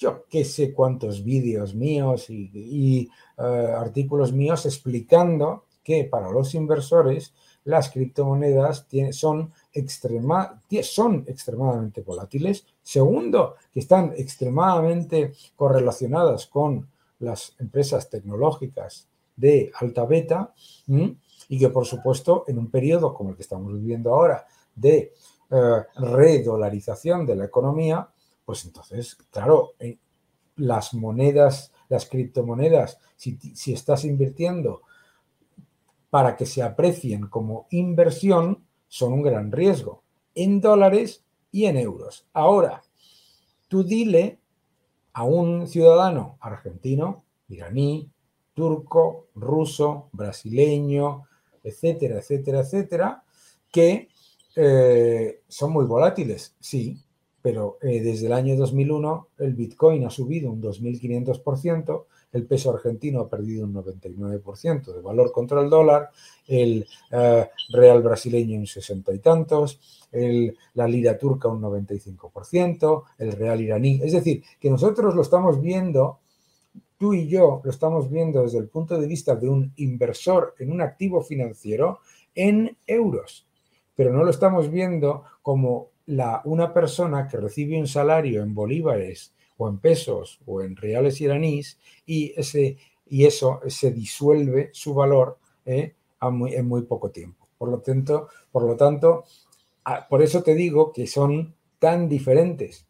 yo qué sé cuántos vídeos míos y, eh, artículos míos explicando que para los inversores las criptomonedas son, son extremadamente volátiles. Segundo, que están extremadamente correlacionadas con las empresas tecnológicas de alta beta y que por supuesto en un periodo como el que estamos viviendo ahora de eh, redolarización de la economía, pues entonces, claro, eh, las monedas, las criptomonedas, si, si estás invirtiendo para que se aprecien como inversión, son un gran riesgo en dólares y en euros. Ahora, tú dile a un ciudadano argentino, iraní, turco, ruso, brasileño, etcétera, etcétera, etcétera, que eh, son muy volátiles, sí, pero eh, desde el año 2001 el Bitcoin ha subido un 2.500%, el peso argentino ha perdido un 99% de valor contra el dólar, el eh, real brasileño un 60 y tantos, la lira turca un 95%, el real iraní. Es decir, que nosotros lo estamos viendo, tú y yo lo estamos viendo desde el punto de vista de un inversor en un activo financiero en euros, pero no lo estamos viendo como una persona que recibe un salario en bolívares o en pesos o en reales iraníes y, ese, y eso se disuelve su valor eh, en muy poco tiempo. Por lo tanto, por, lo tanto por eso te digo que son tan diferentes,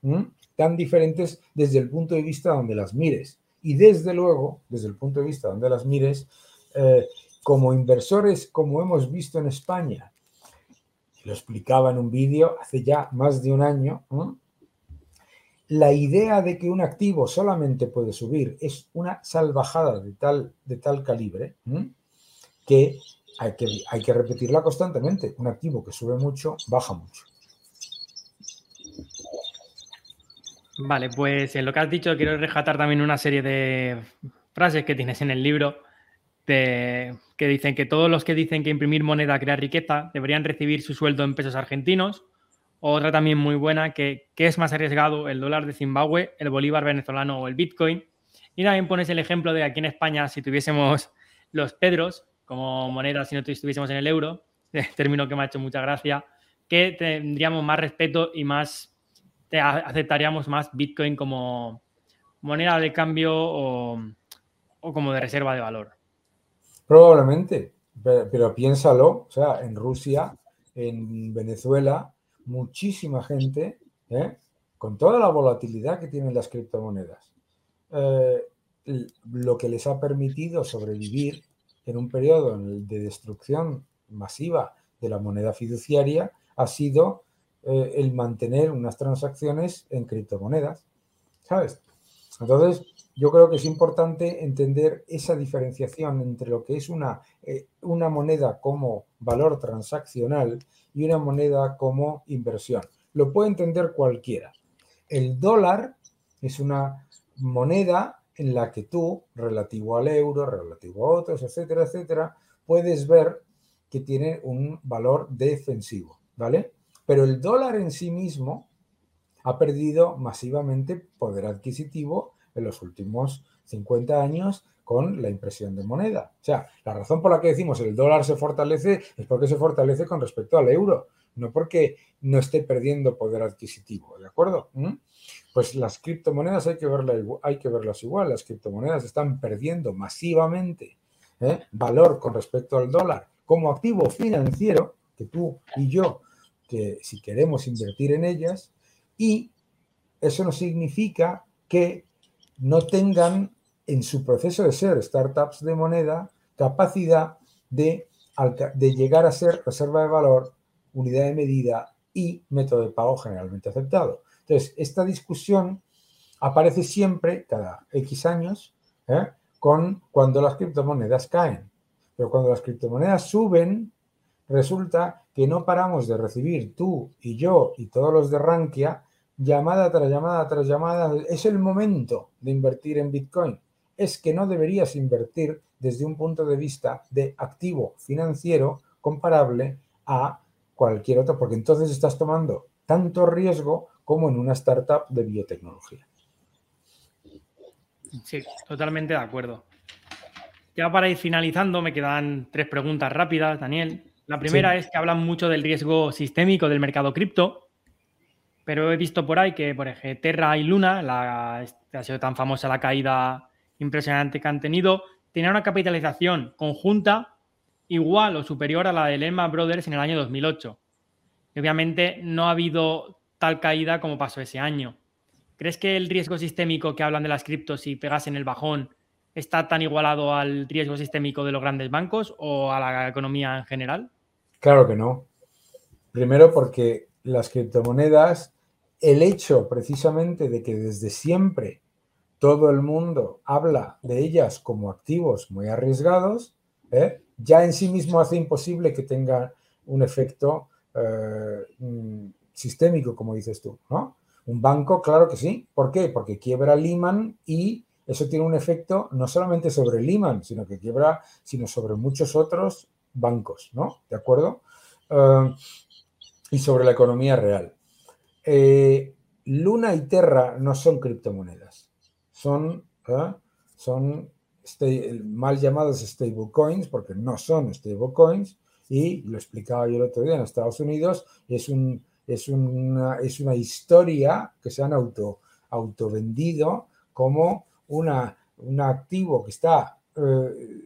tan diferentes desde el punto de vista donde las mires. Y desde luego, desde el punto de vista donde las mires, eh, como inversores, como hemos visto en España, lo explicaba en un vídeo hace ya más de un año, la idea de que un activo solamente puede subir es una salvajada de tal, de tal calibre que, hay que hay que repetirla constantemente. Un activo que sube mucho, baja mucho. Vale, pues en lo que has dicho quiero rescatar también una serie de frases que tienes en el libro que dicen que todos los que dicen que imprimir moneda crea riqueza deberían recibir su sueldo en pesos argentinos. Otra también muy buena, que, es más arriesgado el dólar de Zimbabue, el bolívar venezolano o el Bitcoin. Y también pones el ejemplo de aquí en España, si tuviésemos los pedros como moneda, si no estuviésemos en el euro, término que me ha hecho mucha gracia, que tendríamos más respeto y más aceptaríamos más Bitcoin como moneda de cambio o como de reserva de valor. Probablemente, pero, piénsalo, o sea, en Rusia, en Venezuela, muchísima gente, ¿eh? con toda la volatilidad que tienen las criptomonedas, eh, lo que les ha permitido sobrevivir en un periodo de destrucción masiva de la moneda fiduciaria ha sido eh, el mantener unas transacciones en criptomonedas, ¿sabes? Entonces, yo creo que es importante entender esa diferenciación entre lo que es una, eh, una moneda como valor transaccional y una moneda como inversión. Lo puede entender cualquiera. El dólar es una moneda en la que tú, relativo al euro, relativo a otros, etcétera, etcétera, puedes ver que tiene un valor defensivo, ¿vale? Pero el dólar en sí mismo ha perdido masivamente poder adquisitivo en los últimos 50 años con la impresión de moneda. O sea, la razón por la que decimos el dólar se fortalece es porque se fortalece con respecto al euro, no porque no esté perdiendo poder adquisitivo, ¿de acuerdo? ¿Mm? Pues las criptomonedas hay que, verlas igual, las criptomonedas están perdiendo masivamente ¿eh? valor con respecto al dólar como activo financiero, que tú y yo, que si queremos invertir en ellas, y eso no significa que no tengan en su proceso de ser startups de moneda capacidad de, de llegar a ser reserva de valor, unidad de medida y método de pago generalmente aceptado. Entonces, esta discusión aparece siempre, cada X años, ¿eh? con cuando las criptomonedas caen. Pero cuando las criptomonedas suben, resulta que no paramos de recibir tú y yo y todos los de Rankia llamada tras llamada tras llamada. Es el momento de invertir en Bitcoin. Es que no deberías invertir desde un punto de vista de activo financiero comparable a cualquier otro, porque entonces estás tomando tanto riesgo como en una startup de biotecnología. Sí, totalmente de acuerdo. Ya para ir finalizando, me quedan tres preguntas rápidas, Daniel. La primera es que hablan mucho del riesgo sistémico del mercado cripto, pero he visto por ahí que, por ejemplo, Terra y Luna, la, ha sido tan famosa la caída impresionante que han tenido, tenían una capitalización conjunta igual o superior a la de Lehman Brothers en el año 2008. Y obviamente no ha habido tal caída como pasó ese año. ¿Crees que el riesgo sistémico que hablan de las criptos si pegas en el bajón está tan igualado al riesgo sistémico de los grandes bancos o a la economía en general? Claro que no. Primero porque las criptomonedas, el hecho precisamente de que desde siempre todo el mundo habla de ellas como activos muy arriesgados, ¿eh? ya en sí mismo hace imposible que tenga un efecto eh, mm, sistémico, como dices tú, ¿no? Un banco, claro que sí. ¿Por qué? Porque quiebra Lehman y eso tiene un efecto no solamente sobre Lehman, sino que quiebra, sino sobre muchos otros bancos, ¿no? ¿De acuerdo? Eh, y sobre la economía real. Eh, Luna y Terra no son criptomonedas, son, ¿eh? son mal llamados stablecoins, porque no son stablecoins, y lo explicaba yo el otro día en Estados Unidos, es, un, es, una, es una historia que se han auto, auto vendido como una, un activo que está eh,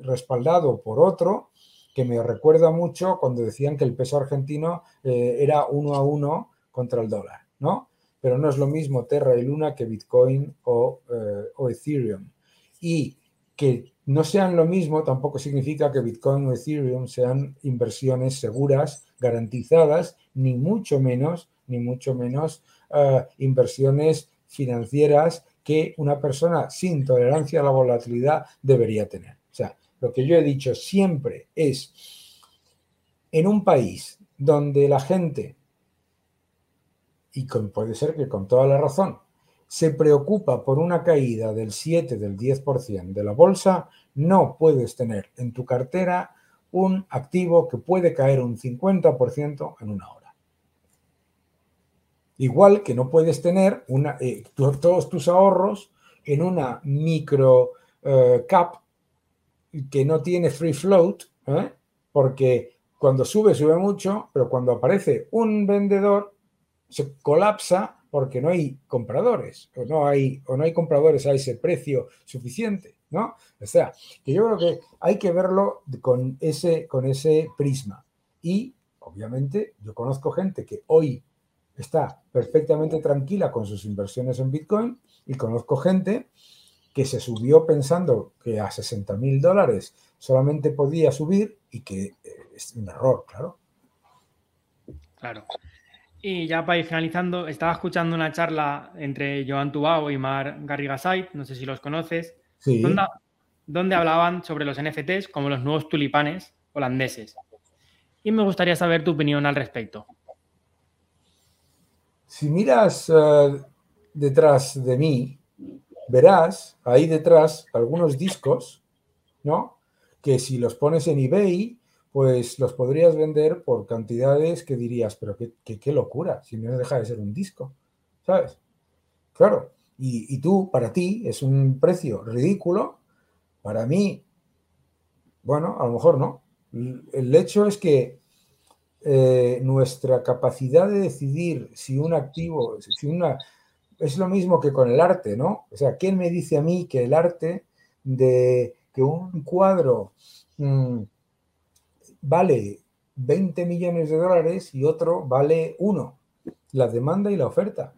respaldado por otro, que me recuerda mucho cuando decían que el peso argentino eh, era uno a uno contra el dólar, ¿no? Pero no es lo mismo Terra y Luna que Bitcoin o, eh, o Ethereum. Y que no sean lo mismo tampoco significa que Bitcoin o Ethereum sean inversiones seguras, garantizadas, ni mucho menos, ni mucho menos inversiones financieras que una persona sin tolerancia a la volatilidad debería tener. O sea, lo que yo he dicho siempre es, en un país donde la gente, y puede ser que con toda la razón, se preocupa por una caída del 7, del 10% de la bolsa, no puedes tener en tu cartera un activo que puede caer un 50% en una hora. Igual que no puedes tener una, eh, todos tus ahorros en una micro eh, cap que no tiene free float, ¿eh? porque cuando sube, sube mucho, pero cuando aparece un vendedor, se colapsa porque no hay compradores, o no hay, o no hay compradores a ese precio suficiente, ¿no? O sea, que yo creo que hay que verlo con ese, con ese prisma. Y, obviamente, yo conozco gente que hoy está perfectamente tranquila con sus inversiones en Bitcoin y conozco gente que se subió pensando que a 60 mil dólares solamente podía subir y que eh, es un error, claro. Claro. Y ya para ir finalizando, estaba escuchando una charla entre Joan Tubao y Mar Garrigasait, no sé si los conoces, sí. donde, donde hablaban sobre los NFTs como los nuevos tulipanes holandeses. Y me gustaría saber tu opinión al respecto. Si miras eh, detrás de mí, verás ahí detrás algunos discos, ¿no? Que si los pones en eBay, pues los podrías vender por cantidades que dirías, pero qué, qué, locura, si no deja de ser un disco, ¿sabes? Claro, y, y, tú, para ti, es un precio ridículo, para mí, bueno, a lo mejor no. El hecho es que eh, nuestra capacidad de decidir si un activo, si una, es lo mismo que con el arte, ¿no? O sea, ¿quién me dice a mí que el arte de que un cuadro mm, vale 20 millones de dólares y otro vale uno? La demanda y la oferta.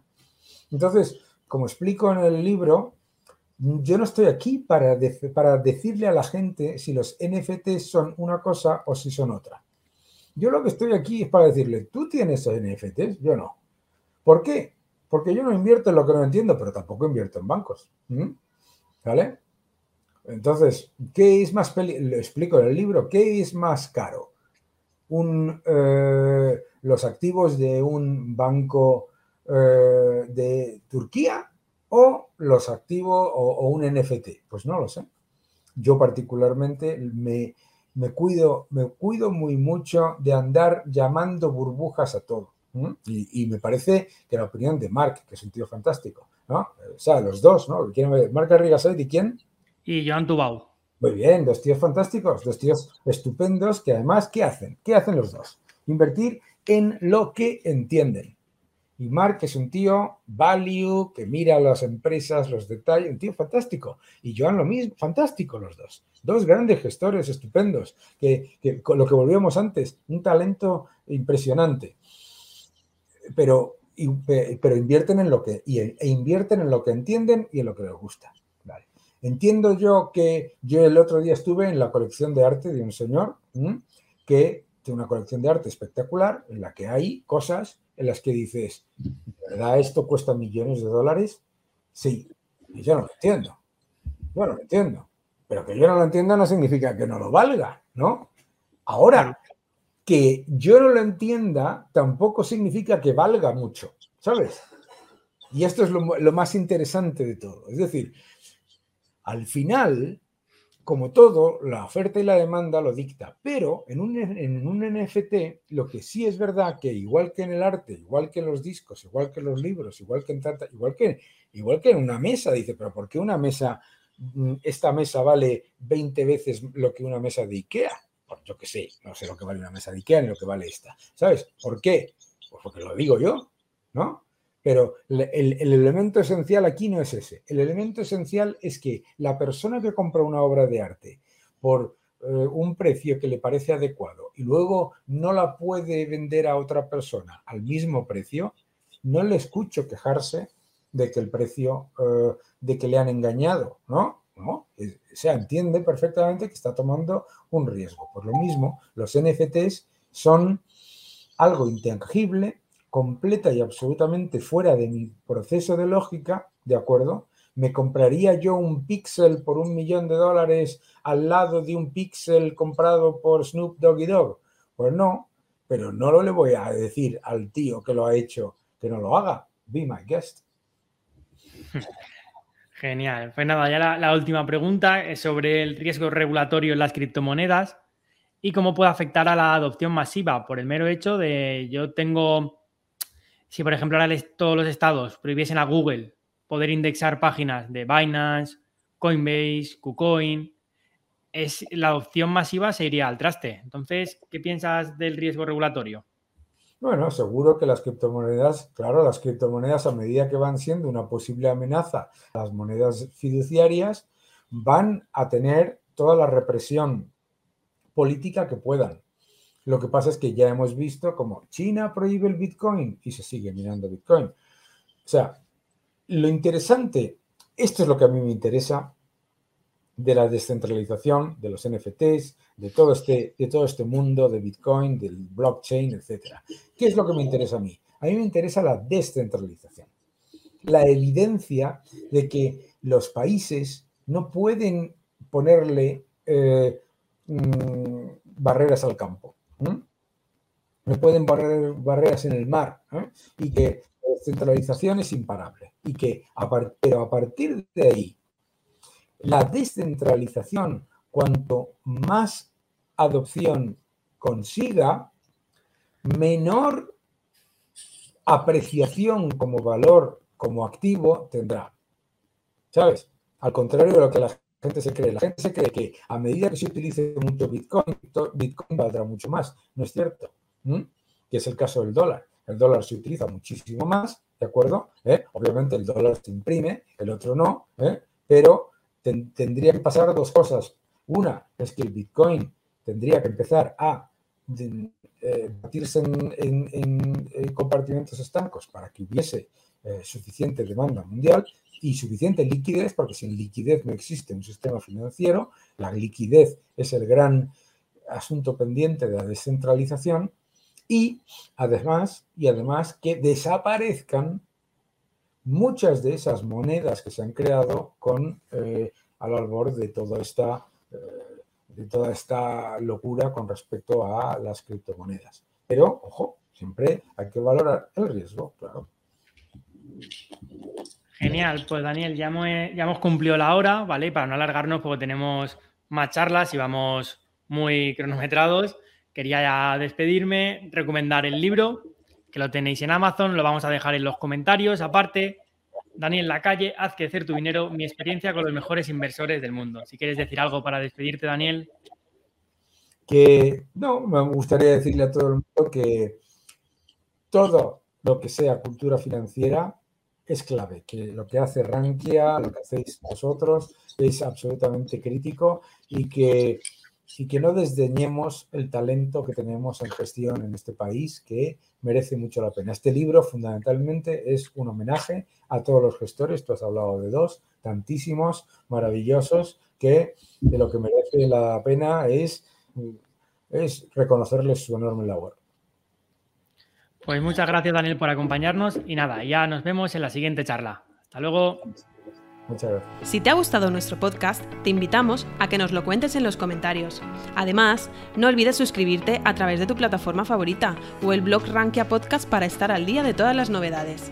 Entonces, como explico en el libro, yo no estoy aquí para, para decirle a la gente si los NFTs son una cosa o si son otra. Yo lo que estoy aquí es para decirle, tú tienes NFTs, yo no. ¿Por qué? Porque yo no invierto en lo que no entiendo, pero tampoco invierto en bancos. ¿Vale? Entonces, ¿qué es más peligroso? Lo explico en el libro, ¿qué es más caro? Un, eh, ¿Los activos de un banco eh, de Turquía o los activos o, un NFT? Pues no lo sé. Yo particularmente me, me, cuido, me cuido muy mucho de andar llamando burbujas a todo. Y, me parece que la opinión de Mark, que es un tío fantástico, ¿no? O sea, los dos, ¿no? Mark Arrigasait y quién? Y Joan Tubau. Muy bien, dos tíos fantásticos, dos tíos estupendos que además, ¿qué hacen? ¿Qué hacen los dos? Invertir en lo que entienden. Y Mark es un tío value, que mira las empresas, los detalles, un tío fantástico. Y Joan lo mismo, fantástico los dos. Dos grandes gestores estupendos, que, con lo que volvíamos antes, un talento impresionante pero, pero invierten en lo que, e invierten en lo que entienden y en lo que les gusta. Entiendo yo que yo el otro día estuve en la colección de arte de un señor que tiene una colección de arte espectacular en la que hay cosas en las que dices, ¿verdad esto cuesta millones de dólares? Sí, y yo no lo entiendo. Yo no lo entiendo. Pero que yo no lo entienda no significa que no lo valga, ¿no? Ahora, que yo no lo entienda tampoco significa que valga mucho, ¿sabes? Y esto es lo, más interesante de todo. Es decir, al final, como todo, la oferta y la demanda lo dicta, pero en un, en un NFT lo que sí es verdad que igual que en el arte, igual que en los discos, igual que en los libros, igual que en tanta, igual que, igual que en una mesa, dice, pero ¿por qué una mesa, mm, esta mesa vale 20 veces lo que una mesa de Ikea? yo qué sé, no sé lo que vale una mesa de Ikea ni lo que vale esta. ¿Sabes? ¿Por qué? Pues porque lo digo yo, ¿no? Pero el, el, elemento esencial aquí no es ese. El elemento esencial es que la persona que compra una obra de arte por eh, un precio que le parece adecuado y luego no la puede vender a otra persona al mismo precio, no le escucho quejarse de que el precio, eh, de que le han engañado, ¿no? ¿no? O sea, entiende perfectamente que está tomando un riesgo. Por lo mismo, los NFTs son algo intangible, completa y absolutamente fuera de mi proceso de lógica, ¿de acuerdo? ¿Me compraría yo un pixel por un millón de dólares al lado de un pixel comprado por Snoop Doggy Dog? Pues no, pero no lo le voy a decir al tío que lo ha hecho que no lo haga. Be my guest. Genial. Pues nada, ya la, última pregunta es sobre el riesgo regulatorio en las criptomonedas y cómo puede afectar a la adopción masiva por el mero hecho de yo tengo, si por ejemplo ahora todos los estados prohibiesen a Google poder indexar páginas de Binance, Coinbase, KuCoin, es, la adopción masiva se iría al traste. Entonces, ¿qué piensas del riesgo regulatorio? Bueno, seguro que las criptomonedas, claro, las criptomonedas a medida que van siendo una posible amenaza a las monedas fiduciarias, van a tener toda la represión política que puedan. Lo que pasa es que ya hemos visto como China prohíbe el Bitcoin y se sigue mirando Bitcoin. O sea, lo interesante, esto es lo que a mí me interesa, de la descentralización, de los NFTs, de todo este, de todo este mundo de Bitcoin, del blockchain, etc. ¿Qué es lo que me interesa a mí? A mí me interesa la descentralización. La evidencia de que los países no pueden ponerle eh, mm, barreras al campo. No pueden poner barreras en el mar. Y que descentralización es imparable. Y que, pero a partir de ahí, la descentralización, cuanto más adopción consiga, menor apreciación como valor, como activo tendrá. ¿Sabes? Al contrario de lo que la gente se cree. La gente se cree que a medida que se utilice mucho Bitcoin, Bitcoin valdrá mucho más. No es cierto. Que es el caso del dólar. El dólar se utiliza muchísimo más, ¿de acuerdo? ¿Eh? Obviamente el dólar se imprime, el otro no, ¿eh? pero tendría que pasar dos cosas. Una es que el Bitcoin tendría que empezar a eh, batirse en, compartimentos estancos para que hubiese suficiente demanda mundial y suficiente liquidez, porque sin liquidez no existe un sistema financiero. La liquidez es el gran asunto pendiente de la descentralización y además, y además que desaparezcan muchas de esas monedas que se han creado con eh, al albor de toda esta eh, de toda esta locura con respecto a las criptomonedas. Pero, ojo, siempre hay que valorar el riesgo, claro. Genial, pues Daniel, ya hemos, ya hemos cumplido la hora, ¿vale? Para no alargarnos, porque tenemos más charlas y vamos muy cronometrados. Quería ya despedirme, recomendar el libro, que lo tenéis en Amazon, lo vamos a dejar en los comentarios. Aparte, Daniel Lacalle, Haz crecer tu dinero, mi experiencia con los mejores inversores del mundo. Si quieres decir algo para despedirte, Daniel. Que no, me gustaría decirle a todo el mundo que todo lo que sea cultura financiera es clave, que lo que hace Rankia, lo que hacéis vosotros, es absolutamente crítico y que y que no desdeñemos el talento que tenemos en gestión en este país, que merece mucho la pena. Este libro fundamentalmente es un homenaje a todos los gestores, tú has hablado de dos, tantísimos, maravillosos, que de lo que merece la pena es, es reconocerles su enorme labor. Pues muchas gracias Daniel por acompañarnos y nada, ya nos vemos en la siguiente charla. Hasta luego. Muchas gracias. Si te ha gustado nuestro podcast, te invitamos a que nos lo cuentes en los comentarios. Además, no olvides suscribirte a través de tu plataforma favorita o el blog Rankia Podcast para estar al día de todas las novedades.